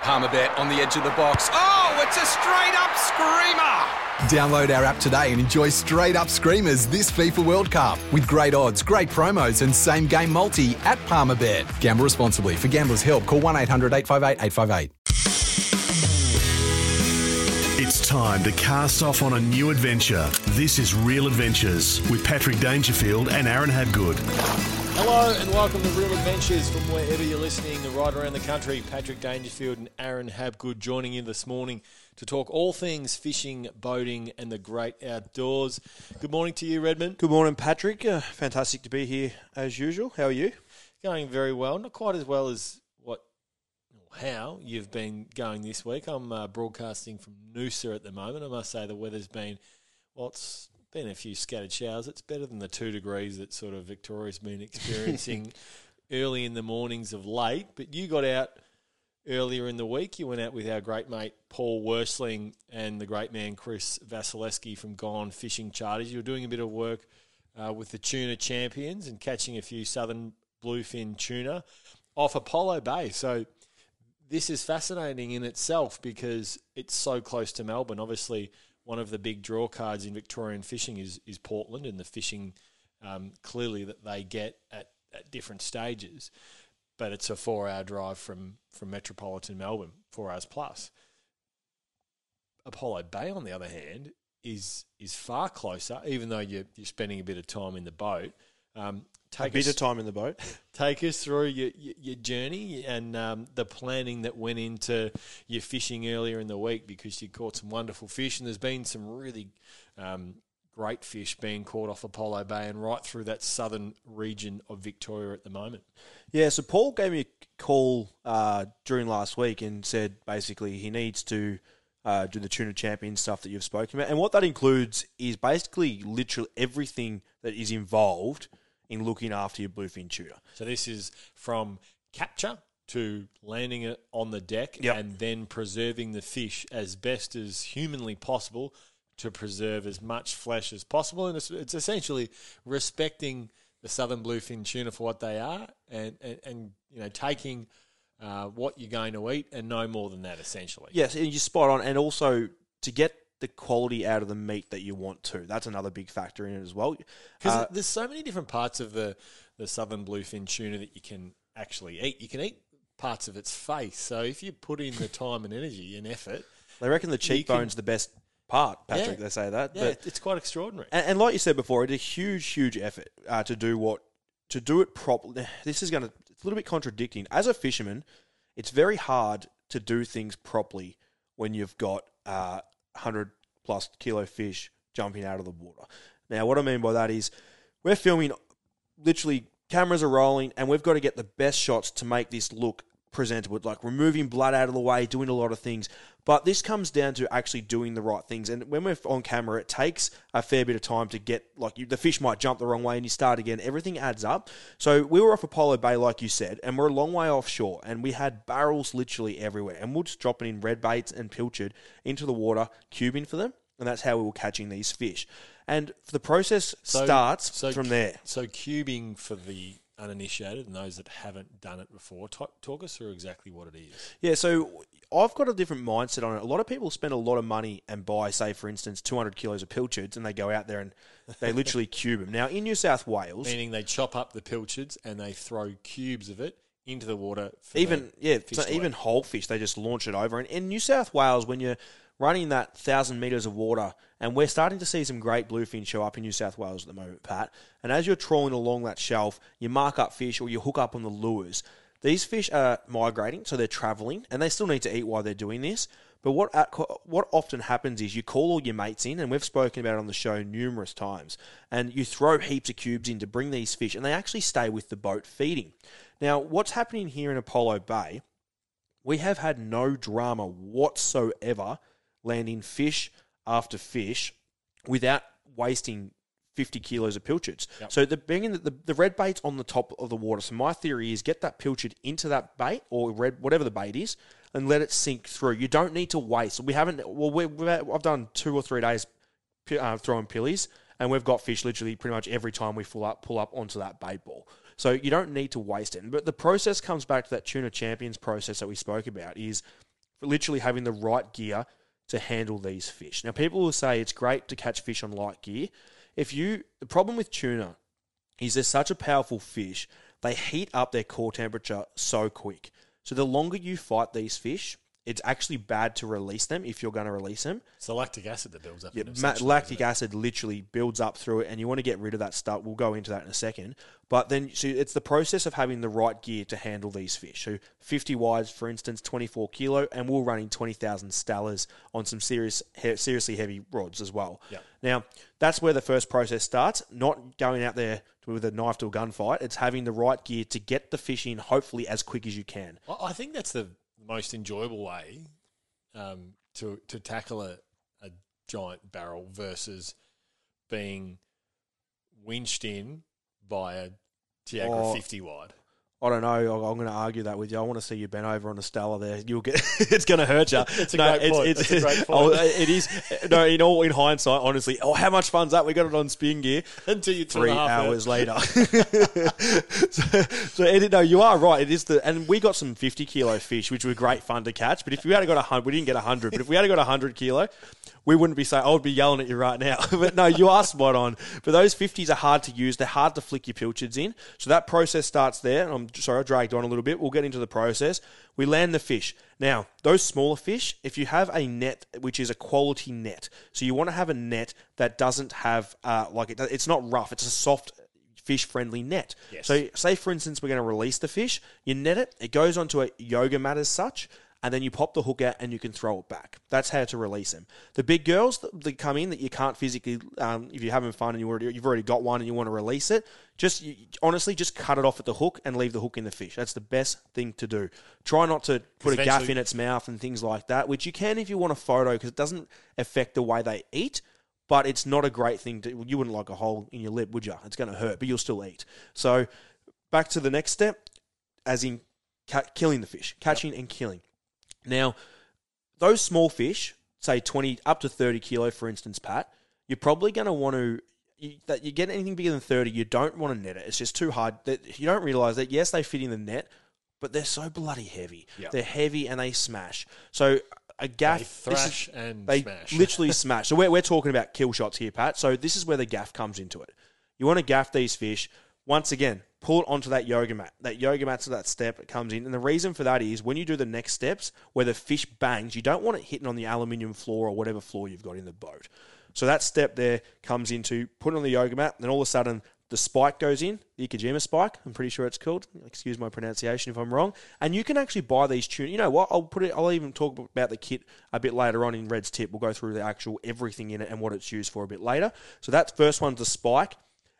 Palmerbet on the edge of the box. Oh, it's a straight up screamer! Download our app today and enjoy straight up screamers this FIFA World Cup with great odds, great promos, and same game multi at Palmerbet. Gamble responsibly. For gamblers' help, call 1 800 858 858. It's time to cast off on a new adventure. This is Real Adventures with Patrick Dangerfield and Aaron Habgood. Hello and welcome to Real Adventures from wherever you're listening right around the country. Patrick Dangerfield and Aaron Habgood joining you this morning to talk all things fishing, boating, and the great outdoors. Good morning to you, Redmond. Good morning, Patrick. Uh, fantastic to be here as usual. How are you? Going very well. Not quite as well as what, how you've been going this week. I'm uh, broadcasting from Noosa at the moment. I must say the weather's been, well, it's been a few scattered showers. It's better than the two degrees that sort of Victoria's been experiencing early in the mornings of late. But you got out earlier in the week. You went out with our great mate Paul Worsteling and the great man Chris Vasilevsky from Gone Fishing Charters. You were doing a bit of work uh, with the tuna champions and catching a few southern bluefin tuna off Apollo Bay. So this is fascinating in itself because it's so close to Melbourne. Obviously, one of the big draw cards in Victorian fishing is is Portland and the fishing um, clearly that they get at, at different stages. But it's a four hour drive from, from metropolitan Melbourne, four hours plus. Apollo Bay, on the other hand, is is far closer, even though you're, you're spending a bit of time in the boat. Um, take a bit us, of time in the boat. take us through your, your, journey and um, the planning that went into your fishing earlier in the week because you caught some wonderful fish and there's been some really um, great fish being caught off Apollo Bay and right through that southern region of Victoria at the moment. Yeah, so Paul gave me a call uh, during last week and said basically he needs to. Uh, do the tuna champion stuff that you've spoken about, and what that includes is basically literally everything that is involved in looking after your bluefin tuna. So this is from capture to landing it on the deck yep. and then preserving the fish as best as humanly possible to preserve as much flesh as possible. And it's, it's essentially respecting the southern bluefin tuna for what they are and, and, and you know taking uh, what you're going to eat and no more than that essentially. Yes, and you're spot on. And also to get the quality out of the meat that you want to. That's another big factor in it as well. Because uh, there's so many different parts of the, the southern bluefin tuna that you can actually eat. You can eat parts of its face. So if you put in the time and energy and effort, they reckon the cheekbone's the best part, Patrick. Yeah, they say that. Yeah, but, it's quite extraordinary. And, and, like you said before, it's a huge, huge effort uh, to do what to do it properly. This is going to it's a little bit contradicting. As a fisherman, it's very hard to do things properly when you've got uh, 100 plus kilo fish jumping out of the water. Now, what I mean by that is we're filming literally cameras are rolling and we've got to get the best shots to make this look presentable, like removing blood out of the way, doing a lot of things. But this comes down to actually doing the right things. And when we're on camera, it takes a fair bit of time to get, like, you, the fish might jump the wrong way and you start again. Everything adds up. So we were off Apollo Bay, like you said, and we're a long way offshore. And we had barrels literally everywhere. And we're just dropping in red baits and pilchard into the water, cubing for them. And that's how we were catching these fish. And the process so, starts so from there. So cubing for the uninitiated and those that haven't done it before, talk, talk us through exactly what it is. Yeah, so I've got a different mindset on it. A lot of people spend a lot of money and buy, say, for instance, 200 kilos of pilchards, and they go out there and they literally cube them. Now, in New South Wales, meaning they chop up the pilchards and they throw cubes of it into the water. even yeah, so even whole fish, they just launch it over. And in New South Wales, when you're running that thousand meters of water, and we're starting to see some great bluefin show up in New South Wales at the moment, Pat. And as you're trawling along that shelf, you mark up fish or you hook up on the lures. These fish are migrating, so they're traveling, and they still need to eat while they're doing this. But what what often happens is you call all your mates in, and we've spoken about it on the show numerous times, and you throw heaps of cubes in to bring these fish, and they actually stay with the boat feeding. Now, what's happening here in Apollo Bay we have had no drama whatsoever landing fish after fish without wasting 50 kilos of pilchards. So the bringing the, the, the red bait's on the top of the water. So my theory is get that pilchard into that bait or red whatever the bait is and let it sink through. You don't need to waste. We haven't well we I've done 2 or 3 days uh, throwing pillies and we've got fish literally pretty much every time we pull up pull up onto that bait ball. So you don't need to waste it. But the process comes back to that tuna champions process that we spoke about is literally having the right gear to handle these fish. Now, people will say it's great to catch fish on light gear. If you, the problem with tuna is they're such a powerful fish, they heat up their core temperature so quick. So the longer you fight these fish, it's actually bad to release them if you're going to release them. It's the lactic acid that builds up. Yeah, in them, ma- lactic acid literally builds up through it, and you want to get rid of that stuff. We'll go into that in a second. But then, so it's the process of having the right gear to handle these fish. So, 50 wides, for instance, 24 kilo, and we're running 20,000 Stellas on some serious, he- seriously heavy rods as well. Yeah. Now, that's where the first process starts. Not going out there with a knife to a gunfight. It's having the right gear to get the fish in, hopefully as quick as you can. I think that's the most enjoyable way um, to to tackle a, a giant barrel versus being winched in by a Tiagra Oh, 50 wide. I don't know. I- I'm going to argue that with you. I want to see you bent over on a Stella there. You'll get. it's going to hurt you. It's a great point. It's a great oh, point. it is. No, in all in hindsight, honestly. Oh, how much fun's that? We got it on spin gear. Until you Three and a half hours later. so, so Eddie, no, you are right. It is the, and we got some 50 kilo fish, which were great fun to catch. But if we had got a hundred, we didn't get a hundred. But if we had got a hundred kilo, we wouldn't be saying. I would be yelling at you right now. but no, you are spot on. But those 50s are hard to use. They're hard to flick your pilchards in. So that process starts there. I'm sorry, I dragged on a little bit. We'll get into the process. We land the fish. Now, those smaller fish, if you have a net which is a quality net, so you want to have a net that doesn't have uh, like it, it's not rough. It's a soft fish friendly net. Yes. So say for instance we're going to release the fish, you net it, it goes onto a yoga mat as such, and then you pop the hook out and you can throw it back. That's how to release them. The big girls that, come in that you can't physically, um, if you're having fun and you already, you've already got one and you want to release it, just you, honestly just cut it off at the hook and leave the hook in the fish. That's the best thing to do. Try not to put a gaff in its mouth and things like that, which you can if you want a photo because it doesn't affect the way they eat. But it's not a great thing to. You wouldn't like a hole in your lip, would you? It's going to hurt, but you'll still eat. So, back to the next step, as in ca- killing the fish, catching and killing. Now, those small fish, say 20 up to 30 kilo, for instance, Pat, you're probably going to want to. You, that you get anything bigger than 30, you don't want to net it. It's just too hard. That You don't realize that, yes, they fit in the net, but they're so bloody heavy. Yeah. They're heavy and they smash. So, a gaff. They this is- thrash and they smash. literally smash. So we're, we're talking about kill shots here, Pat. So this is where the gaff comes into it. You want to gaff these fish. Once again, pull it onto that yoga mat. That yoga mat mat's that step comes in. And the reason for that is when you do the next steps where the fish bangs, you don't want it hitting on the aluminium floor or whatever floor you've got in the boat. So that step there comes into put on the yoga mat, then all of a sudden the spike goes in, the ikejime spike, I'm pretty sure it's called. Excuse my pronunciation if I'm wrong. And you can actually buy these tuna. You know what? I'll put it I'll even talk about the kit a bit later on in Red's tip. We'll go through the actual everything in it and what it's used for a bit later. So that first one's the spike.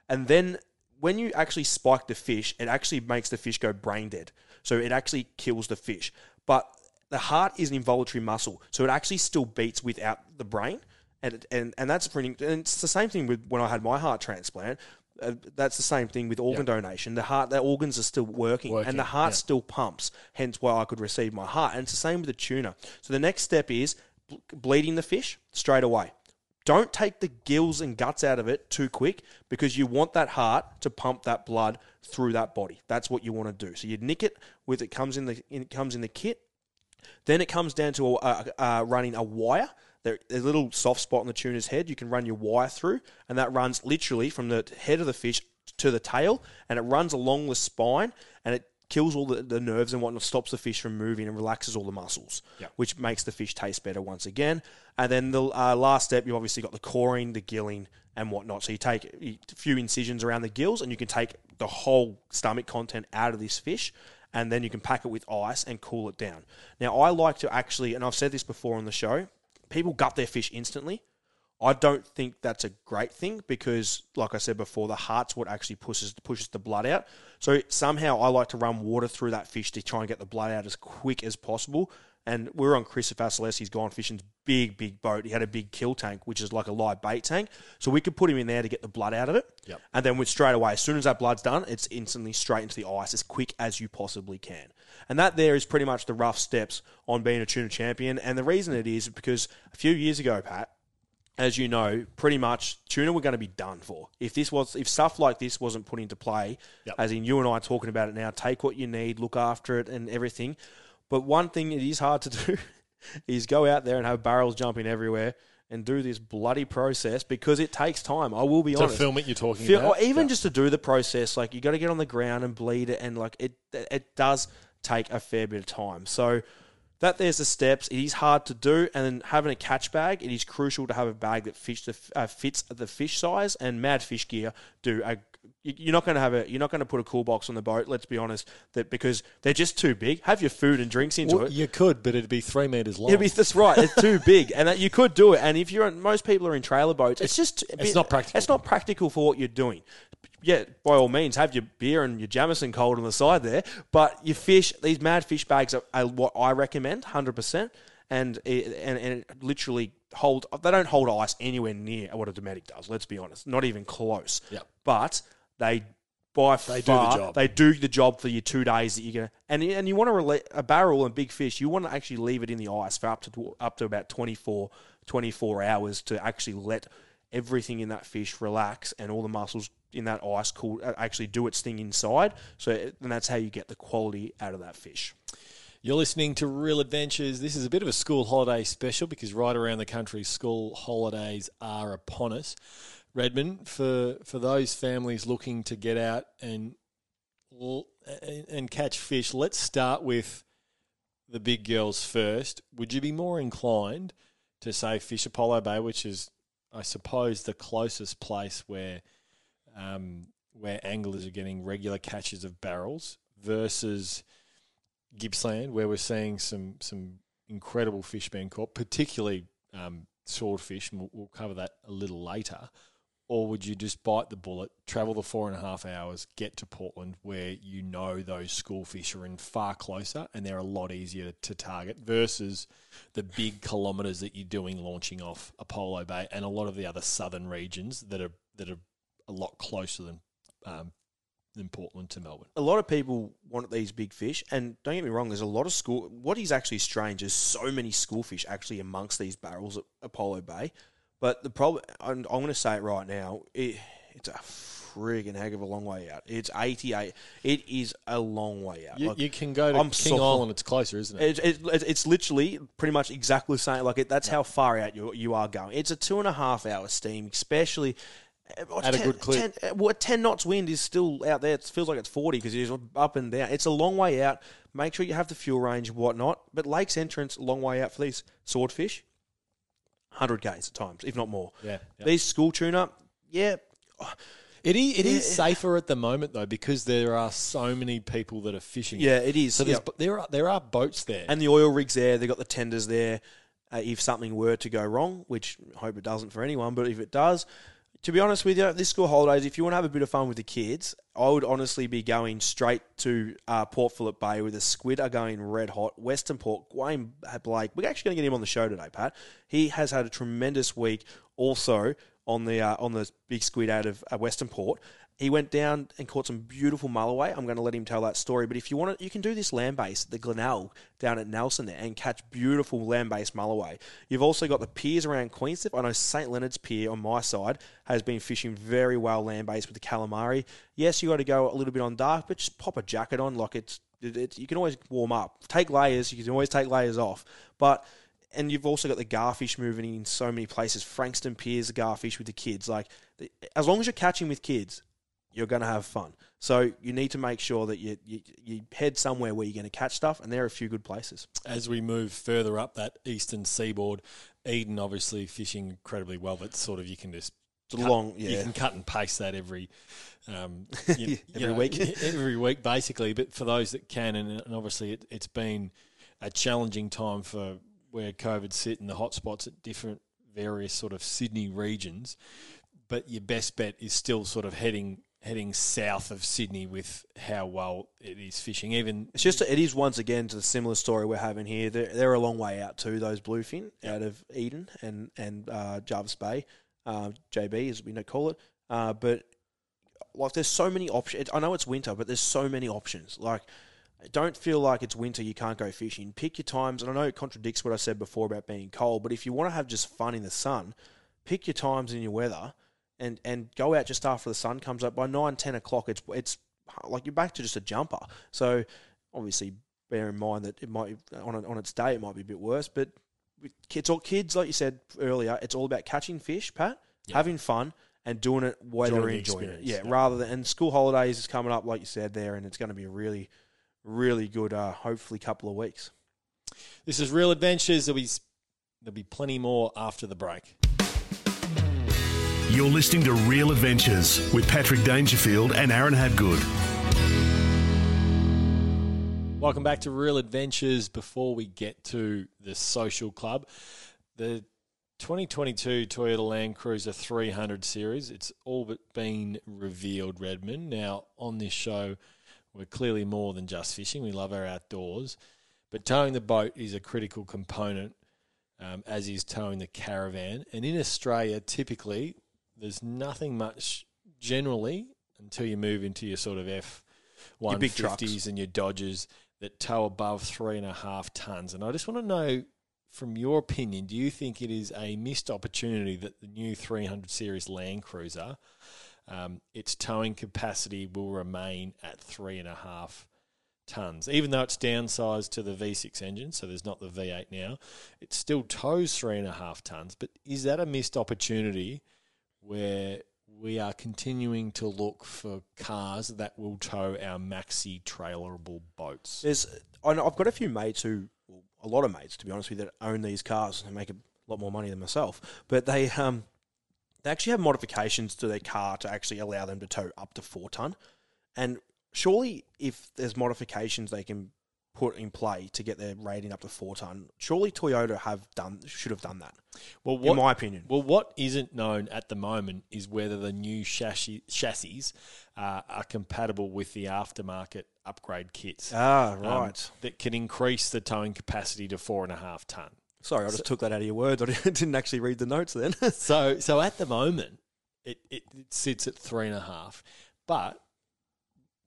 And then when you actually spike the fish, it actually makes the fish go brain dead. So it actually kills the fish. But the heart is an involuntary muscle, so it actually still beats without the brain. And, and, and that's pretty. And it's the same thing with when I had my heart transplant. Uh, that's the same thing with organ donation. The heart, the organs are still working, Working, and the heart yeah. still pumps. Hence, why I could receive my heart. And it's the same with the tuna. So the next step is ble- bleeding the fish straight away. Don't take the gills and guts out of it too quick because you want that heart to pump that blood through that body. That's what you want to do. So you nick it with it comes in the it comes in the kit. Then it comes down to uh, uh, running a wire. There, there's a little soft spot on the tuna's head. You can run your wire through, and that runs literally from the head of the fish to the tail, and it runs along the spine, and it kills all the, the nerves and whatnot, stops the fish from moving and relaxes all the muscles, which makes the fish taste better once again. And then the uh, last step, you've obviously got the coring, the gilling, and whatnot. So you take a few incisions around the gills, and you can take the whole stomach content out of this fish, and then you can pack it with ice and cool it down. Now, I like to actually, and I've said this before on the show, people gut their fish instantly. I don't think that's a great thing because, like I said before, the heart's what actually pushes pushes the blood out. So somehow I like to run water through that fish to try and get the blood out as quick as possible. And we were on Chris Vasilesi's Gone Fishing's big, big boat. He had a big kill tank, which is like a live bait tank. So we could put him in there to get the blood out of it. Yep. And then with straight away, as soon as that blood's done, it's instantly straight into the ice as quick as you possibly can. And that there is pretty much the rough steps on being a tuna champion. And the reason it is because a few years ago, Pat, as you know, pretty much tuna were going to be done for. If this was, if stuff like this wasn't put into play, Yep. as in you and I talking about it now, take what you need, look after it, and everything. But one thing it is hard to do is go out there and have barrels jumping everywhere and do this bloody process because it takes time. I will be To honest. film it, you're talking Feel- about? or even Yeah. just to do the process, like you got to get on the ground and bleed it, and like it, it does take a fair bit of time. So that there's the steps. It is hard to do, and then having a catch bag, it is crucial to have a bag that fits the uh, fits the fish size. And Mad Fish Gear do a. you- You're not going to have a. You're not going to put a cool box on the boat. Let's be honest, that because they're just too big. Have your food and drinks into Well, it. you could, but it'd be three metres long. It'll be that's right. It's too big, and that you could do it. And if you're most people are in trailer boats, it's just It's bit- not practical. It's not practical for what you're doing. Yeah, by all means, have your beer and your Jameson cold on the side there. But your fish, these mad fish bags are, are what I recommend, hundred percent. And and and literally hold. They don't hold ice anywhere near what a Dometic does. Let's be honest, not even close. Yep. But they by They do the job. they do the job for your two days that you're gonna and and you want to relate a barrel and big fish. You want to actually leave it in the ice for up to up to about 24, 24 hours to actually let everything in that fish relax and all the muscles in that ice cool uh, actually do its thing inside. So and that's how you get the quality out of that fish. You're listening to Real Adventures. This is a bit of a school holiday special because right around the country, school holidays are upon us. Redmond, for, for those families looking to get out and and, and catch fish, let's start with the big girls first. Would you be more inclined to say Fish Apollo Bay, which is, I suppose, the closest place where um, where anglers are getting regular catches of barrels, versus Gippsland, where we're seeing some some incredible fish being caught, particularly um, swordfish, and we'll, we'll cover that a little later. Or would you just bite the bullet, travel the four and a half hours, get to Portland, where you know those school fish are in far closer and they're a lot easier to target versus the big kilometres that you're doing launching off Apollo Bay and a lot of the other southern regions that are that are a lot closer than um, than Portland to Melbourne. a lot of people want these big fish, and don't get me wrong. There's a lot of school. What is actually strange is so many schoolfish actually amongst these barrels at Apollo Bay. But the problem, I'm, I'm going to say it right now. It, it's a friggin' heck of a long way out. It's 88. It is a long way out. You, Like, you can go to I'm King so- Island; it's closer, isn't it? It's, it's, it's literally pretty much exactly the same. Like it, that's how far out you you are going. It's a two and a half hour steam, especially uh, At a good clip. 10, uh, well, ten knots wind is still out there. It feels like it's forty because it's up and down. It's a long way out. Make sure you have the fuel range and whatnot. But lakes entrance, long way out for these swordfish. Hundred k's at times, if not more. Yeah, yeah. These school tuna, yeah. It is, it is Yeah. safer at the moment though because there are so many people that are fishing. Yeah, it is. So Yeah. there are there are boats there. And the oil rigs there, they've got the tenders there. Uh, if something were to go wrong, which I hope it doesn't for anyone, but if it does, to be honest with you, this school holidays, if you want to have a bit of fun with the kids, I would honestly be going straight to uh, Port Phillip Bay where the squid are going red hot. Western Port, Wayne Blake, we're actually going to get him on the show today, Pat. He has had a tremendous week also on the uh, on the big squid out of uh, Western Port. He went down and caught some beautiful mulloway. I'm going to let him tell that story. But if you want to, you can do this land base, the Glenelg down at Nelson there, and catch beautiful land based mulloway. You've also got the piers around Queenscliff. I know St Leonard's Pier on my side has been fishing very well land based with the calamari. Yes, you got to go a little bit on dark, but just pop a jacket on. Like it's, it, it's you can always warm up. Take layers. You can always take layers off. But and you've also got the garfish moving in so many places. Frankston Piers, the garfish with the kids. Like as long as you're catching with kids, you're going to have fun. So you need to make sure that you, you you head somewhere where you're going to catch stuff, and there are a few good places. As we move further up that eastern seaboard, Eden obviously fishing incredibly well, but sort of you can just cut- long, You can cut and paste that every um, you- Every know, week. every week basically. But for those that can, and, and obviously it, it's been a challenging time for where COVID sit and the hotspots at different various sort of Sydney regions, but your best bet is still sort of heading heading south of Sydney with how well it is fishing. Even It's just it is once again to the similar story we're having here. They're, they're a long way out too. Those bluefin out of Eden and and uh, Jervis Bay, uh, JB as we know call it. Uh, but like, there's so many options. I know it's winter, but there's so many options. Like, don't feel like it's winter you can't go fishing. Pick your times. And I know it contradicts what I said before about being cold, but if you want to have just fun in the sun, pick your times in your weather. And, and go out just after the sun comes up. By 9, 10 o'clock, it's it's like you're back to just a jumper. So obviously bear in mind that it might on a, on its day it might be a bit worse, but with kids or kids like you said earlier, it's all about catching fish, Pat, having fun and doing it while Enjoying they're enjoying it. Yeah, yeah. rather than and school holidays is coming up like you said there, and it's going to be a really really good, uh, hopefully couple of weeks. this is Real Adventures. There'll be there'll be plenty more after the break. You're listening to Real Adventures with Patrick Dangerfield and Aaron Habgood. Welcome back to Real Adventures. Before we get to the social club, the 2022 Toyota Land Cruiser 300 series, it's all but been revealed, Redmond. Now, on this show, we're clearly more than just fishing. We love our outdoors, but towing the boat is a critical component, um, as is towing the caravan. And in Australia, typically, there's nothing much generally until you move into your sort of F trucks. 150s and your Dodges that tow above three and a half tons. And I just want to know, from your opinion, do you think it is a missed opportunity that the new 300 series Land Cruiser, um, its towing capacity will remain at three and a half tons, even though it's downsized to the V6 engine, so there's not the V8 now. It still tows three and a half tons, but is that a missed opportunity where we are continuing to look for cars that will tow our maxi trailerable boats? There's, I've got a few mates who, a lot of mates to be honest with you, that own these cars and make a lot more money than myself. But they um, they actually have modifications to their car to actually allow them to tow up to four ton. And surely, if there's modifications they can put in play to get their rating up to four ton, surely Toyota have done should have done that. Well, in my opinion. Well, what isn't known at the moment is whether the new chassis, chassis uh, are compatible with the aftermarket upgrade kits. Ah, um, right. that can increase the towing capacity to four and a half ton. Sorry, I just took that out of your words. I didn't actually read the notes then. So, so at the moment, it, it, it sits at three and a half, but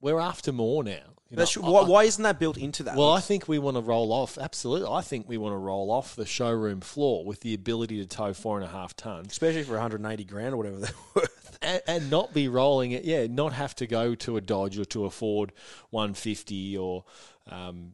we're after more now. You know, why, I- why isn't that built into that? Well, I think we want to roll off. Absolutely, I think we want to roll off the showroom floor with the ability to tow four and a half tons. especially for 180 grand or whatever they're worth. and, and not be rolling it. Yeah, not have to go to a Dodge or to a Ford 150 or um,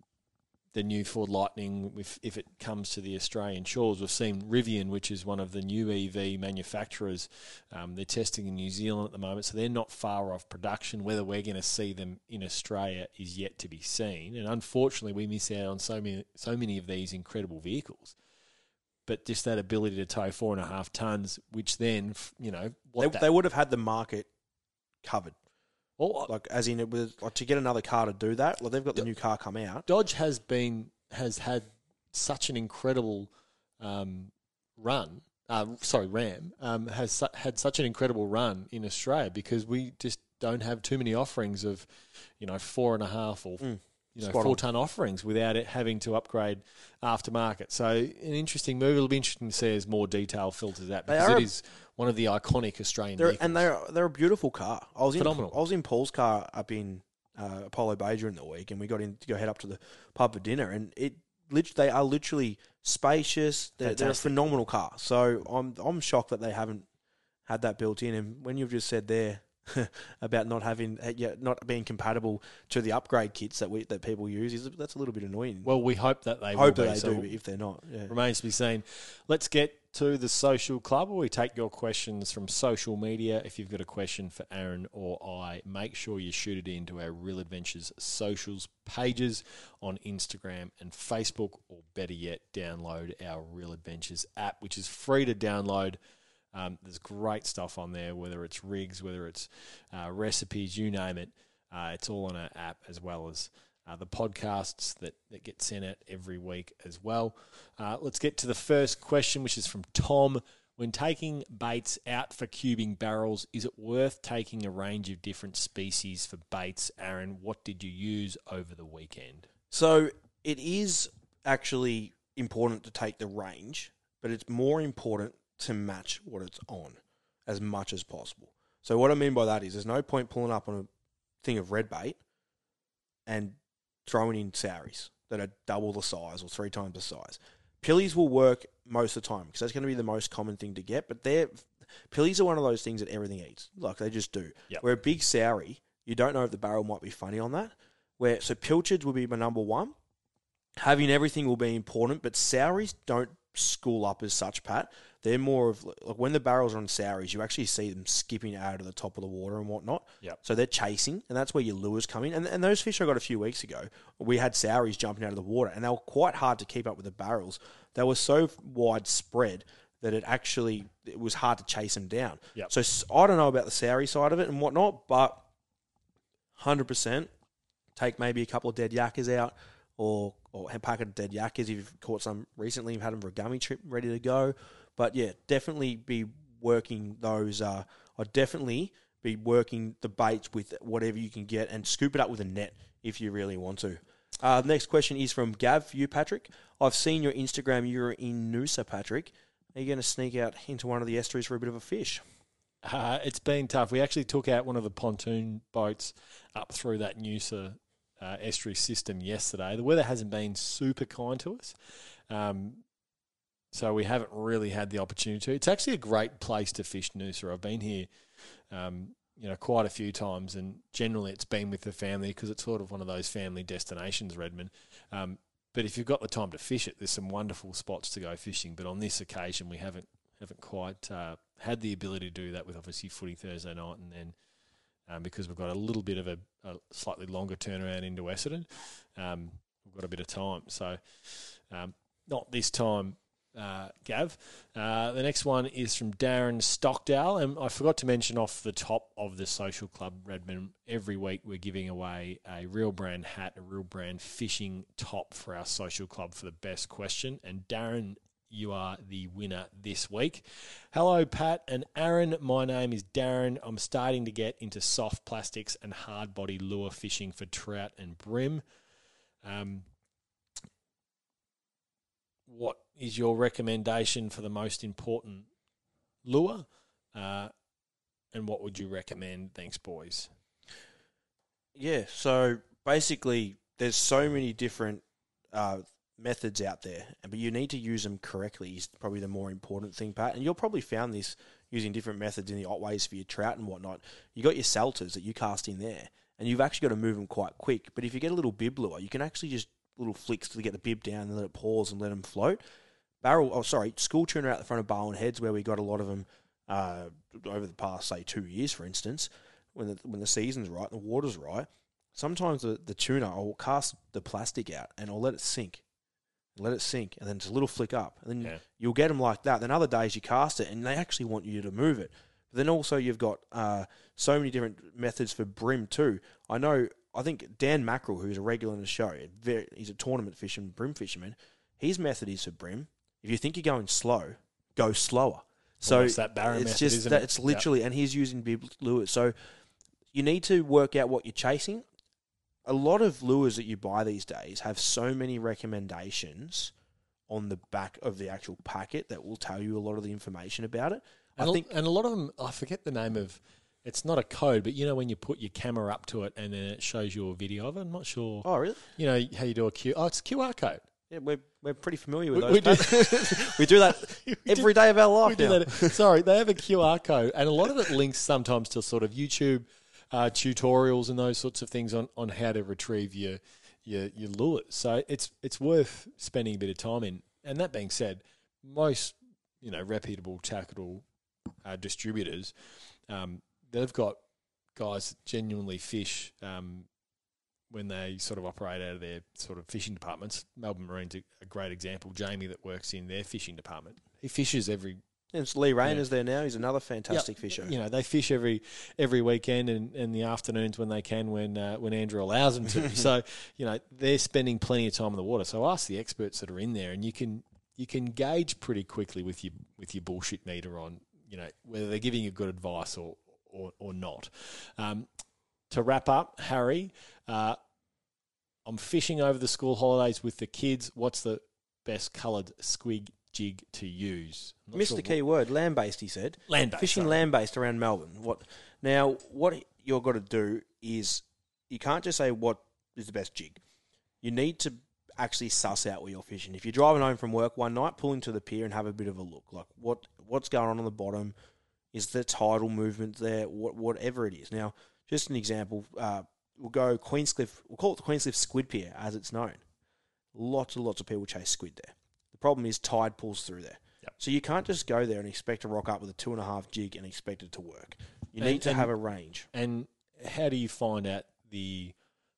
the new Ford Lightning if, if it comes to the Australian shores. We've seen Rivian, which is one of the new EV manufacturers. Um, they're testing in New Zealand at the moment, so they're not far off production. Whether we're going to see them in Australia is yet to be seen. And unfortunately, we miss out on so many so many of these incredible vehicles. But just that ability to tow four and a half tons, which then, you know, what They, they would have had the market covered. Well, Like, as in, it was like to get another car to do that. Well, they've got the new car come out. Dodge has been has had such an incredible um, run. Uh, sorry, Ram um, has su- had such an incredible run in Australia because we just don't have too many offerings of, you know, four and a half or you know Spot four on. ton offerings without it having to upgrade aftermarket. So an interesting move. It'll be interesting to see as more detail filters out because are it a- is one of the iconic Australian They're, and they're they're a beautiful car. I was in Phenomenal. I was in Paul's car up in uh, Apollo Bay during the week, and we got in to go head up to the pub for dinner, and it they are literally spacious. They're, they're a phenomenal car. So I'm I'm shocked that they haven't had that built in. And when you've just said there about not having uh, yeah, not being compatible to the upgrade kits that we that people use, is that's a little bit annoying. well, we hope that they hope that be. they So do if they're not. Yeah. remains to be seen. Let's get to the social club where we take your questions from social media. If you've got a question for Aaron or I, make sure you shoot it into our Real Adventures socials pages on Instagram and Facebook, or better yet, download our Real Adventures app, which is free to download. Um, there's great stuff on there, whether it's rigs, whether it's uh, recipes, you name it. Uh, it's all on our app as well as uh, the podcasts that, that get sent out every week as well. Uh, let's get to the first question, which is from Tom. When taking baits out for cubing barrels, is it worth taking a range of different species for baits? Aaron, what did you use over the weekend? So it is actually important to take the range, but it's more important to match what it's on as much as possible. So what I mean by that is there's no point pulling up on a thing of red bait and throwing in sauries that are double the size or three times the size. Pillies will work most of the time because that's going to be the most common thing to get. But they're pillies are one of those things that everything eats, like they just do. Yep. Where a big saury, you don't know if the barrel might be funny on that. Where so pilchards will be my number one. Having everything will be important, but sauries don't school up as such, Pat. They're more of like when the barrels are on sauries, you actually see them skipping out of the top of the water and whatnot. Yep. So they're chasing, and that's where your lures come in. And, and those fish I got a few weeks ago, we had sauries jumping out of the water, and they were quite hard to keep up with the barrels. They were so widespread that it actually it was hard to chase them down. Yep. So I don't know about the saury side of it and whatnot, but hundred percent take maybe a couple of dead yakkers out or or of dead yakkers if you've caught some recently, you've had them for a gummy trip ready to go. But yeah, definitely be working those. Uh, I'd definitely be working the baits with whatever you can get and scoop it up with a net if you really want to. Uh, next question is from Gav you, Patrick. I've seen your Instagram. You're in Noosa, Patrick. Are you going to sneak out into one of the estuaries for a bit of a fish? Uh, it's been tough. We actually took out one of the pontoon boats up through that Noosa uh, estuary system yesterday. The weather hasn't been super kind to us, um, so we haven't really had the opportunity. It's actually a great place to fish Noosa. I've been here, um, you know, quite a few times, and generally it's been with the family because it's sort of one of those family destinations, Redmond. Um, but if you've got the time to fish it, there's some wonderful spots to go fishing. But on this occasion, we haven't haven't quite uh, had the ability to do that with obviously footy Thursday night, and then um, because we've got a little bit of a, a slightly longer turnaround into Essendon, um, we've got a bit of time. So um, not this time. Uh, Gav. Uh, the next one is from Darren Stockdale, and I forgot to mention off the top of the social club Redmond. Every week we're giving away a real brand hat, a real brand fishing top for our social club for the best question. And Darren you are the winner this week. Hello, Pat and Aaron. My name is Darren. I'm starting to get into soft plastics and hard body lure fishing for trout and bream. Um, what is your recommendation for the most important lure? Uh, and what would you recommend? Thanks, boys. Yeah, so basically, there's so many different uh, methods out there, but you need to use them correctly. Is probably the more important thing, Pat. And you'll probably found this using different methods in the otways for your trout and whatnot. You got your salters that you cast in there, and you've actually got to move them quite quick. But if you get a little bib lure, you can actually just little flicks to get the bib down and let it pause and let them float. Barrel, oh sorry, school tuna out the front of Barwon Heads, where we got a lot of them uh, over the past say two years, for instance, when the when the season's right and the water's right. Sometimes the, the tuna, I'll cast the plastic out and I'll let it sink, let it sink, and then it's a little flick up, and then Yeah. you'll get them like that. Then other days you cast it and they actually want you to move it. But then also you've got uh, so many different methods for bream too. I know. I think Dan Mackerel, who's a regular in the show, very, he's a tournament fisherman, bream fisherman. His method is for bream. If you think you're going slow, go slower. So Almost that Barron it's method, just isn't that it? it's Yep. literally, and he's using bib lures. So you need to work out what you're chasing. A lot of lures that you buy these days have so many recommendations on the back of the actual packet that will tell you a lot of the information about it. I And, a- think and a lot of them, I forget the name of. It's not a code, but you know when you put your camera up to it and then it shows you a video of it. I'm not sure. Oh, really? You know how you do a Q. Oh, it's a QR code. Yeah, we're we're pretty familiar with We- those. we Pat. we do that every day of our life we do now. that. Sorry, they have a QR code, and a lot of it links sometimes to sort of YouTube uh, tutorials and those sorts of things on, on how to retrieve your your your lures. So it's it's worth spending a bit of time in. And that being said, most you know reputable tackle uh, distributors, um, they've got guys that genuinely fish. Um, when they sort of operate out of their sort of fishing departments, Melbourne Marine's a, a great example. Jamie that works in their fishing department, he fishes every And it's Lee Rayner's there now. He's another fantastic Yep. fisher. You know, they fish every every weekend and in the afternoons when they can, when uh, when Andrew allows them to. so, you know, they're spending plenty of time in the water. So ask the experts that are in there, and you can you can gauge pretty quickly with your with your bullshit meter on you know whether they're giving you good advice or or, or not. Um, to wrap up, Harry, uh, I'm fishing over the school holidays with the kids. What's the best coloured squig jig to use? Missed sure the key word, land based. He said Land-based, fishing land based around Melbourne. What now? What you've got to do is you can't just say what is the best jig. You need to actually suss out where you're fishing. If you're driving home from work one night, pull into the pier and have a bit of a look. Like what what's going on on the bottom? Is the tidal movement there? What whatever it is. Now, just an example. Uh, we'll go Queenscliff. We'll call it the Queenscliff Squid Pier, as it's known. Lots and lots of people chase squid there. The problem is tide pulls through there. Yep. So you can't just go there and expect to rock up with a two and a half jig and expect it to work. You And- need to and- have a range. And how do you find out the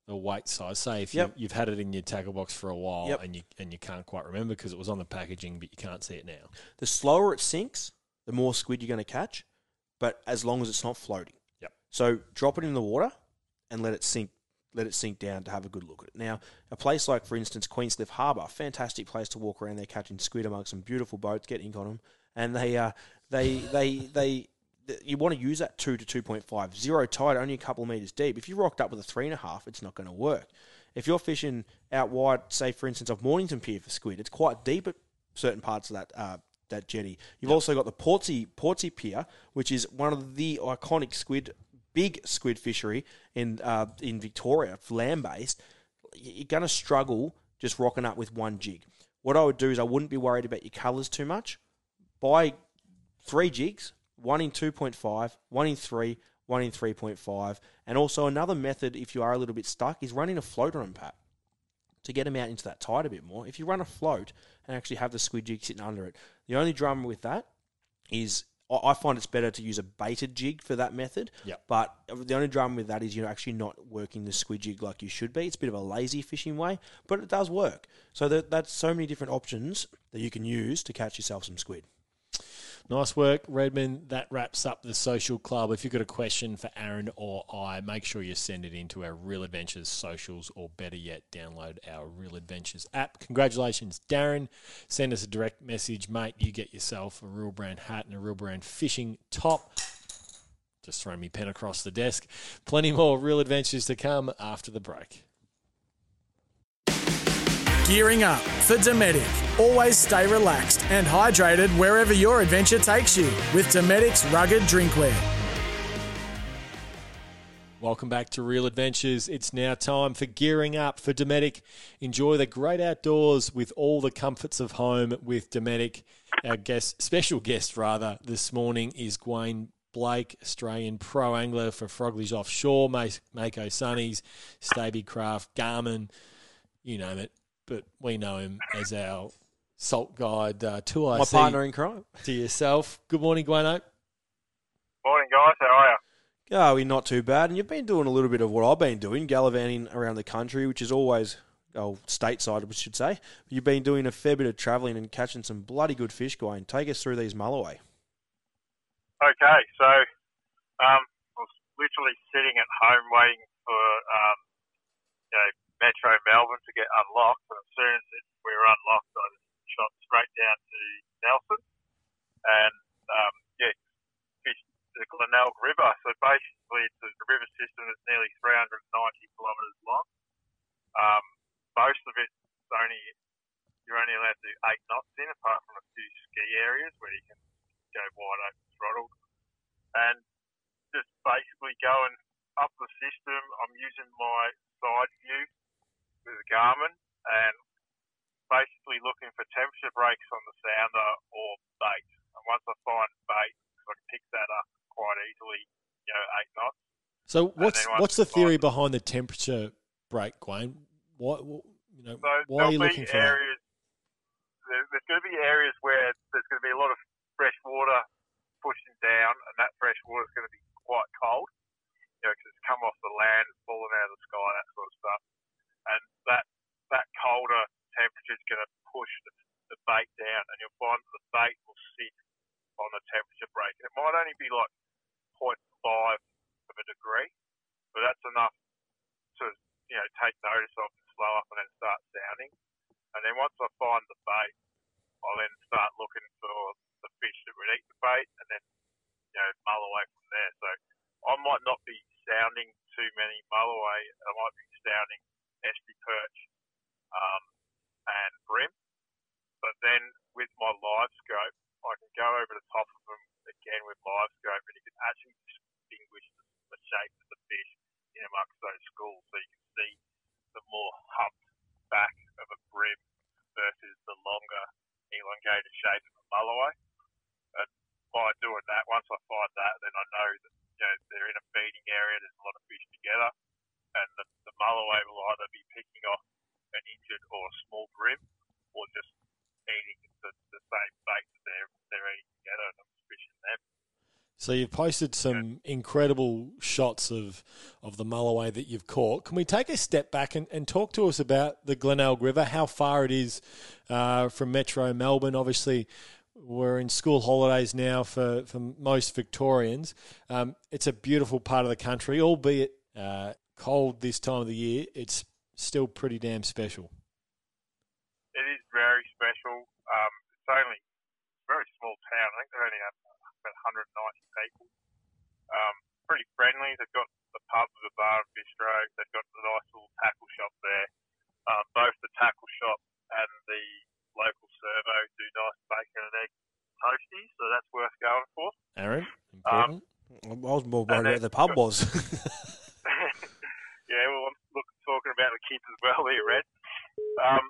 the weight size? Say if Yep. you, you've had it in your tackle box for a while Yep. and you and you can't quite remember because it was on the packaging, but you can't see it now. The slower it sinks, the more squid you're going to catch, but as long as it's not floating. Yep. So drop it in the water and let it sink. Let it sink down to have a good look at it. Now, a place like, for instance, Queenscliff Harbour, fantastic place to walk around there catching squid amongst some beautiful boats, get ink on them, and they, uh, they, they, they, th- you want to use that two to two point five zero tide, only a couple of meters deep. If you rocked up with a three and a half, it's not going to work. If you're fishing out wide, say for instance off Mornington Pier for squid, it's quite deep at certain parts of that uh, that jetty. You've also got the Portsea Portsea Pier, which is one of the iconic squid, big squid fishery in uh, in Victoria, land based. You're going to struggle just rocking up with one jig. What I would do is I wouldn't be worried about your colours too much. Buy three jigs, one in 2.5, one in 3, one in 3.5. And also another method, if you are a little bit stuck, is running a floater on Pat, to get them out into that tide a bit more. If you run a float and actually have the squid jig sitting under it, the only drama with that is I find it's better to use a baited jig for that method. Yep. But the only drama with that is you're actually not working the squid jig like you should be. It's a bit of a lazy fishing way, but it does work. So that, that's so many different options that you can use to catch yourself some squid. Nice work, Redmond. That wraps up the social club. If you've got a question for Aaron or I, make sure you send it into our Real Adventures socials, or better yet, download our Real Adventures app. Congratulations, Darren. Send us a direct message, mate. You get yourself a real brand hat and a real brand fishing top. Just throwing me pen across the desk. Plenty more Real Adventures to come after the break. Gearing up for Dometic. Always stay relaxed and hydrated wherever your adventure takes you with Dometic's rugged drinkware. Welcome back to Real Adventures. It's now time for gearing up for Dometic. Enjoy the great outdoors with all the comforts of home with Dometic. Our guest, special guest rather, this morning is Gwayne Blake, Australian pro angler for Frogley's Offshore, Ma- Mako Sunnies, Stabicraft, Garmin, you name it. But we know him as our salt guide uh, to My partner in crime. to yourself. Good morning, Gwayne. Morning, guys. How are you? Oh, we're not too bad. And you've been doing a little bit of what I've been doing, gallivanting around the country, which is always, oh, stateside, we should say. You've been doing a fair bit of travelling and catching some bloody good fish, Gwayne. Take us through these Mulloway. Okay, so um, I was literally sitting at home waiting for um, you know Metro Melbourne to get unlocked, and as soon as we were unlocked, I just shot straight down to Nelson, and um, yeah, fished the Glenelg River. So basically, it's a river system that's nearly 390 kilometres long. Um, most of it's only you're only allowed to do eight knots in, apart from a few ski areas where you can go wide open throttle. And just basically going up the system, I'm using my side view with a Garmin and basically looking for temperature breaks on the sounder or bait. And once I find bait, I can pick that up quite easily, you know, eight knots. So what's what's the theory fine. behind the temperature break, Gwayne? What you know? So why are you looking for areas, there, there's going to be areas where there's going to be a lot of fresh water pushing down, and that fresh water is going to be quite cold, you know, because it's come off the land, fallen out of the sky, that sort of stuff. That colder temperature is going to push the, the bait down, and you'll find that the bait will sit on the temperature break. And it might only be like 0.5 of a degree, but that's enough to you know take notice of and slow up and then start sounding. And then once I find the bait, I'll then start looking for the fish that would eat the bait, and then you know mull away from there. So I might not be sounding too many mulloway. I might be sounding estuary perch um, and bream. But then with my live scope, I can go over the top of them again with live scope, and you can actually distinguish the, the shape of the fish in amongst those schools. So you can see the more humped back of a bream versus the longer elongated shape of a mulloway. And by doing that, once I find that, then I know that you know they're in a feeding area. There's a lot of fish together, and the, the mulloway will either be picking off an injured or a small bream, or just eating the, the same bait that they're they're eating together, and I'm fishing them. So you've posted some incredible shots of of the mulloway that you've caught. Can we take a step back and, and talk to us about the Glenelg River, how far it is uh, from Metro Melbourne? Obviously, we're in school holidays now for, for most Victorians. Um, it's a beautiful part of the country, albeit uh, cold this time of the year. It's still pretty damn special. It is very special. Um, it's only a very small town. I think they only have about 190 people. Um, pretty friendly. They've got the pub, the bar, and bistro. They've got the nice little tackle shop there. Um, both the tackle shop and the local servo do nice bacon and egg toasties, so that's worth going for. Aaron, Um, important. I was more worried And where the pub was. yeah, well, I'm looking, talking about the kids as well here, Red. Um,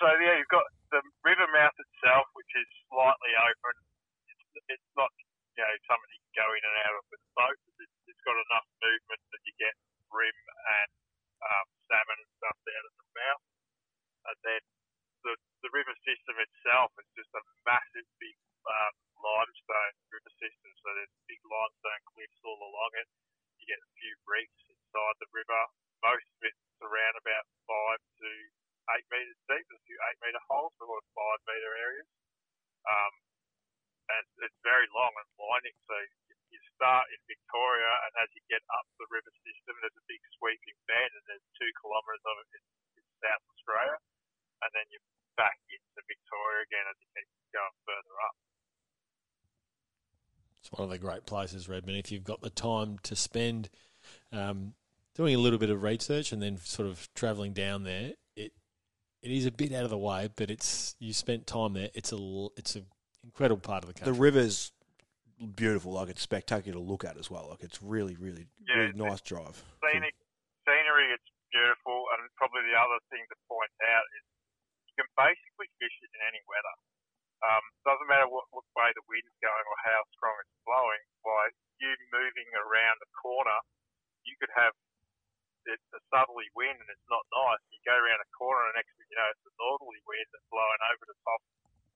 so yeah, you've got the river mouth itself, which is slightly open. It's, it's not, you know, something you can go in and out of with a boat. It's, it's got enough movement that you get bream and um, salmon and stuff down at the mouth. And then the, the river system itself is just a massive, big um, limestone river system. So there's big limestone cliffs all along it. You get a few reefs inside the river. Most of it's around about five to eight metres deep. There's a few eight metre holes, so a lot of five metre areas. Um, and it's very long and winding. So you start in Victoria, and as you get up the river system, there's a big sweeping bend, and there's two kilometres of it in, in South Australia, and then you're back into Victoria again as you keep going further up. It's one of the great places, Redmond. If you've got the time to spend um, doing a little bit of research and then sort of travelling down there, it it is a bit out of the way, but it's you spent time there. It's a it's an incredible part of the country. the river's beautiful. Like it's spectacular to look at as well. Like it's really, really, Yeah, really nice drive. Scenic, scenery, it's beautiful, and probably the other thing to point out is you can basically fish it in any weather. Um, doesn't matter what, what way the wind's going or how strong it's blowing. By you moving around the corner, you could have it's a southerly wind and it's not nice. You go around a corner and next thing you know, it's a northerly wind that's blowing over the top,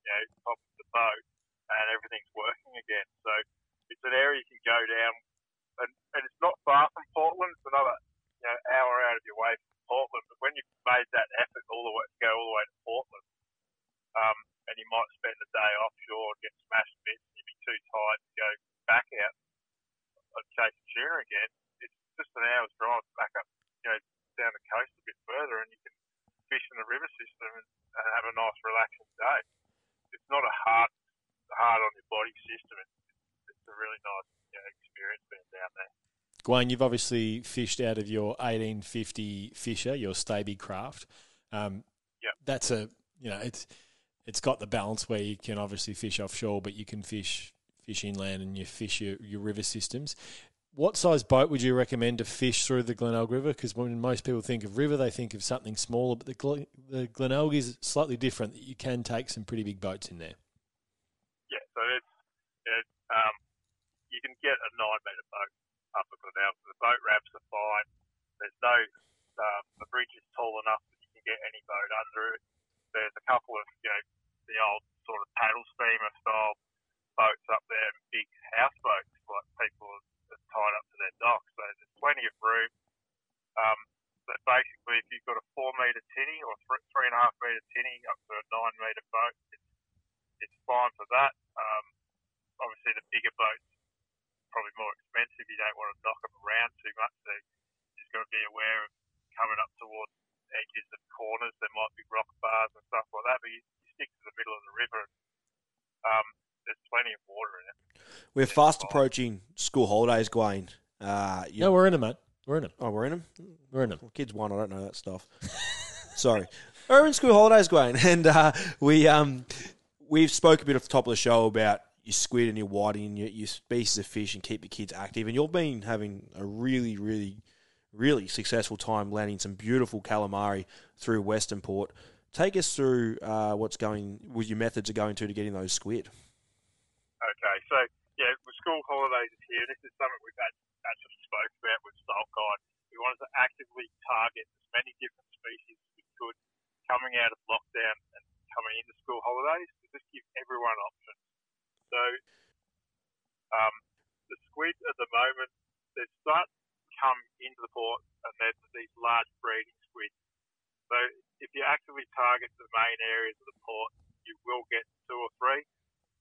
you know, top of the boat, and everything's working again. So it's an area you can go down, and, and it's not far from Portland. It's another you know hour out of your way from Portland. But when you've made that effort all the way to go all the way to Portland, um, and you might spend the day offshore and get smashed to bits, and you'd be too tired to go back out and chase a tuna again. It's just an hour's drive back up, you know, down the coast a bit further, and you can fish in the river system and, and have a nice relaxing day. It's not a hard, hard on your body system. It's, it's a really nice you know, experience being down there. Gwayne, you've obviously fished out of your 1850 Fisher, your Stabicraft. Um, Yep. That's a you know it's it's got the balance where you can obviously fish offshore, but you can fish fish inland and you fish your, your river systems. What size boat would you recommend to fish through the Glenelg River? Because when most people think of river, they think of something smaller, but the the Glenelg is slightly different. You can take some pretty big boats in there. Yeah, so it's, it's um, you can get a nine metre boat up at Glenelg. The boat ramps are fine. There's no um, the bridge is tall enough that you can get any boat under it. There's a couple of you know the old sort of paddle steamer style boats up there, and big houseboats like people are tied up to their docks. So there's plenty of room. Um, but basically, if you've got a four metre tinny or three, three and a half metre tinny up to a nine metre boat, it's it's fine for that. Um, obviously, the bigger boats probably more expensive. You don't want to knock them around too much, so you just got to be aware of coming up towards edges and corners. There might be rock bars and stuff like that, but you, you stick to the middle of the river. Um, there's plenty of water in it. We're fast approaching school holidays, Gwayne. Uh, you, No, we're in them, mate. We're in them. oh, we're in them. We're in them. Well, kids one, I don't know that stuff. Sorry. We're in school holidays, Gwayne, and uh, we um we've spoke a bit at the top of the show about your squid and your whiting and your, your species of fish and keep your kids active. And you've been having a really, really, really successful time landing some beautiful calamari through Western Port. Take us through uh, what's going, with your methods are going to to getting those squid. Okay, so yeah, with school holidays is here. This is something we've had, actually spoke about with Salt Guide. We wanted to actively target as many different species as we could coming out of lockdown and coming into school holidays to just give everyone options. So um, the squid at the moment, they're starting to come into the port and they're these large breeding squid. So if you actively target the main areas of the port, you will get two or three.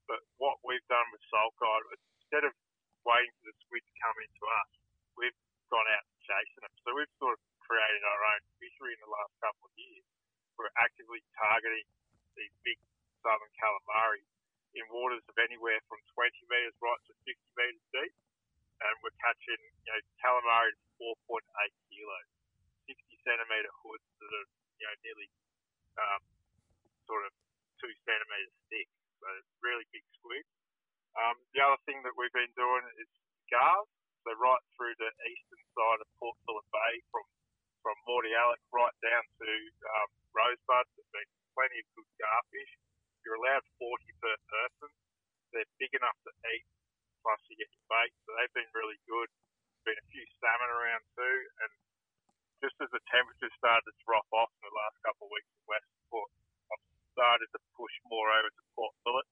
But what we've done with Salt Guide, instead of waiting for the squid to come into us, we've gone out and chasing them. So we've sort of created our own fishery in the last couple of years. We're actively targeting these big southern calamari in waters of anywhere from 20 metres right to 50 metres deep. And we're catching, you know, calamari to 4.8 kilos, 60 centimetre hoods that are, you know, nearly um, sort of two centimetres thick. So it's really big squid. Um, the other thing that we've been doing is scars. So right through the eastern side of Port Phillip Bay, from from Mordialloc right down to um, Rosebud, there's been plenty of good garfish. You're allowed 40 per person. They're big enough to eat, plus you get your bait. So they've been really good. Been a few salmon around too, and just as the temperature started to drop off in the last couple of weeks in Western Port, I've started to push more over to Port Phillip,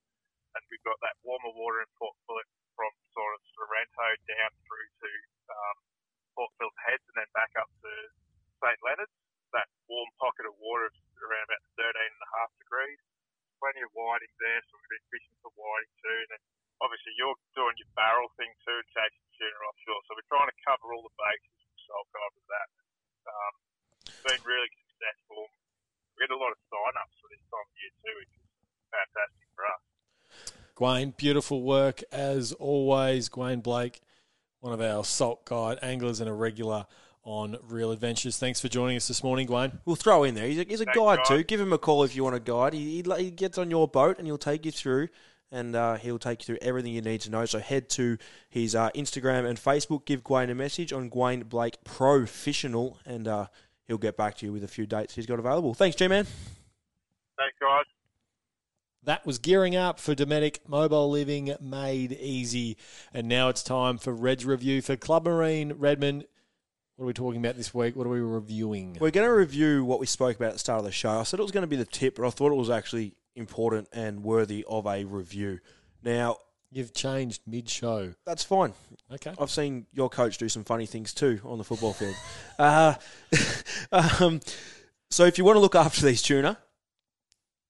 and we've got that warmer water in Port Phillip from sort of Sorrento down through to um, Port Phillip Heads and then back up to St Leonard's. That warm pocket of water is around about 13 and a half degrees. Plenty of whiting there, so we've been fishing for whiting too. And then obviously you're doing your barrel thing too, chasing tuna offshore. So we're trying to cover all the bases with Salt Guide with that. Um, it's been really successful. We get a lot of sign-ups for this time of year too, which is fantastic for us. Gwayne, beautiful work as always. Gwayne Blake, one of our salt guide anglers and a regular on Real Adventures. Thanks for joining us this morning, Gwayne. We'll throw in there. He's a, he's a Thanks, guide guys. too. Give him a call if you want a guide. He, he, he gets on your boat and he'll take you through, and uh, he'll take you through everything you need to know. So head to his uh, Instagram and Facebook. Give Gwayne a message on Gwayne Blake Professional, and uh, he'll get back to you with a few dates he's got available. Thanks, G man. Thanks, guys. That was gearing up for Dometic Mobile Living made easy. And now it's time for Red's review for Club Marine Redmond. What are we talking about this week? What are we reviewing? We're going to review what we spoke about at the start of the show. I said it was going to be the tip, but I thought it was actually important and worthy of a review. Now, You've changed mid show. that's fine. Okay. I've seen your coach do some funny things too on the football field. Uh, um, so if you want to look after these tuna,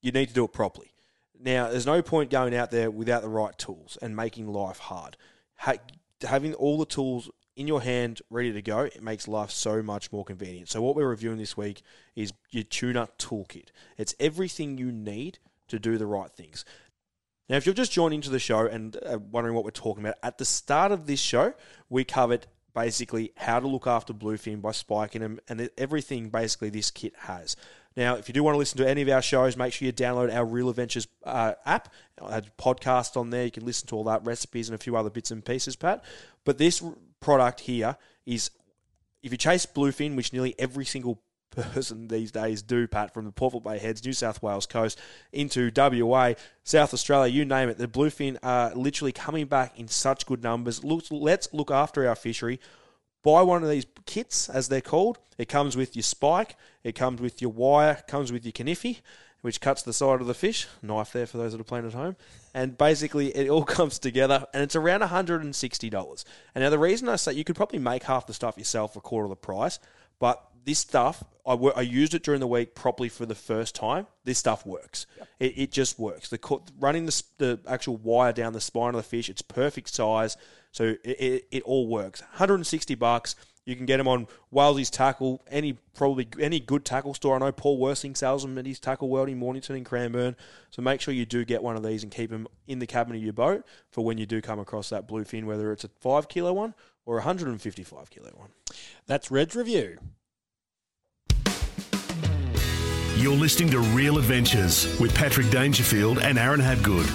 you need to do it properly. Now, there's no point going out there without the right tools and making life hard. Ha- having all the tools in your hand ready to go, it makes life so much more convenient. So what we're reviewing this week is your tuna toolkit. It's everything you need to do the right things. Now, if you're just joined into the show and uh, wondering what we're talking about, at the start of this show, we covered basically how to look after bluefin by spiking them and everything basically this kit has. Now, if you do want to listen to any of our shows, make sure you download our Real Adventures uh, app. I had podcast on there. You can listen to all that, recipes, and a few other bits and pieces, Pat. But this product here is, if you chase bluefin, which nearly every single person these days do, Pat, from the Port Phillip Bay Heads, New South Wales coast into WA, South Australia, you name it. The bluefin are literally coming back in such good numbers. Let's look after our fishery. Buy one of these kits, as they're called. It comes with your spike, it comes with your wire, comes with your kniffy, which cuts the side of the fish. Knife there for those that are playing at home. And basically, it all comes together, and it's around $160. And now, the reason I say you could probably make half the stuff yourself for a quarter of the price, but this stuff, I, I used it during the week properly for the first time. This stuff works. It, it just works. The co- running the, the actual wire down the spine of the fish, it's perfect size. So it, it, it all works. 160 bucks. You can get them on Wales's Tackle, any probably any good tackle store. I know Paul Worsteling sells them at his Tackle World in Mornington and Cranbourne. So make sure you do get one of these and keep them in the cabin of your boat for when you do come across that bluefin, whether it's a five kilo one or a 155 kilo one. That's Red's review. You're listening to Real Adventures with Patrick Dangerfield and Aaron Habgood.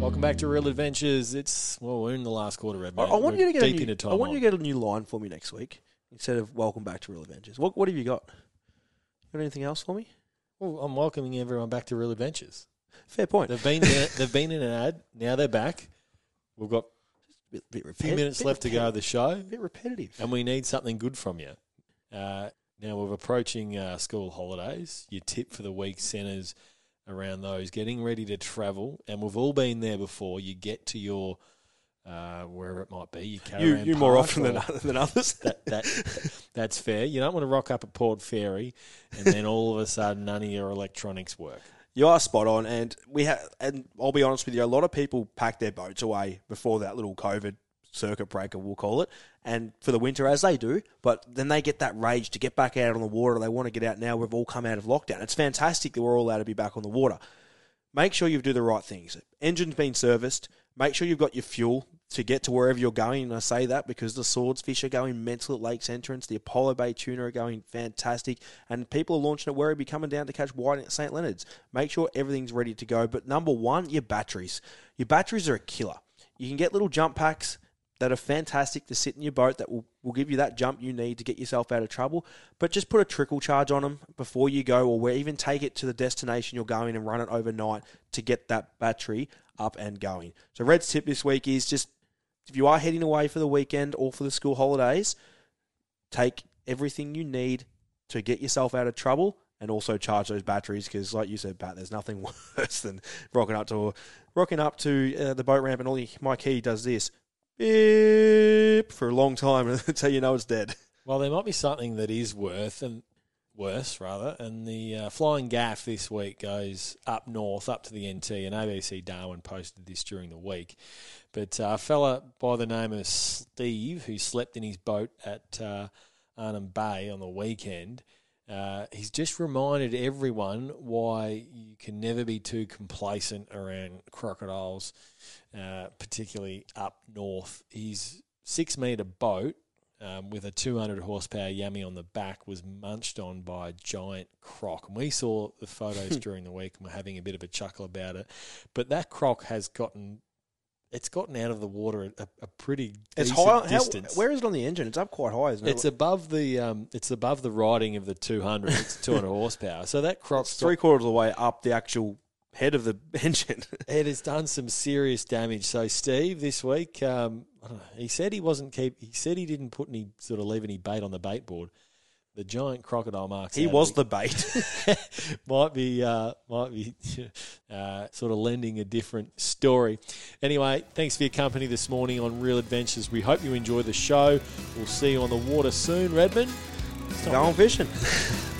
Welcome back to Real Adventures. It's well, we're in the last quarter, Red. I. I want We're you to get a new, into time. I want you to get a new line for me next week instead of "Welcome back to Real Adventures." What What have you got? Got anything else for me? Well, I'm welcoming everyone back to Real Adventures. Fair point. They've been in, they've been in an ad. Now they're back. We've got bit, bit a few minutes left to go of the show, A bit repetitive. and we need something good from you. Uh, now we're approaching uh, school holidays. Your tip for the week centres around those getting ready to travel, and we've all been there before. You get to your uh, wherever it might be, you you more often than than others. that, that that's fair. You don't want to rock up at Port Fairy and then all of a sudden none of your electronics work. You are spot on, and we have. And I'll be honest with you, a lot of people pack their boats away before that little COVID circuit breaker, we'll call it, and for the winter as they do. But then they get that rage to get back out on the water. They want to get out now. We've all come out of lockdown. It's fantastic that we're all allowed to be back on the water. Make sure you do the right things. Engine's been serviced. Make sure you've got your fuel to get to wherever you're going. And I say that because the swords fish are going mental at Lakes Entrance. The Apollo Bay tuna are going fantastic. And people are launching at Werribee coming down to catch whiting at St. Leonard's. Make sure everything's ready to go. But number one, your batteries. Your batteries are a killer. You can get little jump packs that are fantastic to sit in your boat that will, will give you that jump you need to get yourself out of trouble. But just put a trickle charge on them before you go, or even take it to the destination you're going and run it overnight to get that battery up and going. So, Red's tip this week is just if you are heading away for the weekend or for the school holidays, take everything you need to get yourself out of trouble and also charge those batteries because, like you said, Pat, there's nothing worse than rocking up to rocking up to uh, the boat ramp and you, my key does this beep for a long time until you know it's dead. Well, there might be something that is worth and worse rather, and the uh, flying gaff this week goes up north, up to the NT, and ABC Darwin posted this during the week. But uh, a fella by the name of Steve, who slept in his boat at uh, Arnhem Bay on the weekend, uh, he's just reminded everyone why you can never be too complacent around crocodiles, uh, particularly up north. His six metre boat um, with a 200 horsepower Yammy on the back was munched on by a giant croc. And we saw the photos during the week and we're having a bit of a chuckle about it. But that croc has gotten. It's gotten out of the water a, a pretty It's high. How, distance. where is it on the engine? It's up quite high, isn't it? It's above the um, it's above the riding of the 200. It's 200 horsepower. So that croc's It's three quarters of the way up the actual head of the engine. it has done some serious damage. So Steve, this week, um, I don't know, he said he wasn't keep. He said he didn't put any sort of leave any bait on the bait board. The giant crocodile marks. he was the bait. might be uh, might be uh, sort of lending a different story. Anyway, thanks for your company this morning on Real Adventures. We hope you enjoy the show. We'll see you on the water soon, Redmond. Go on fishing.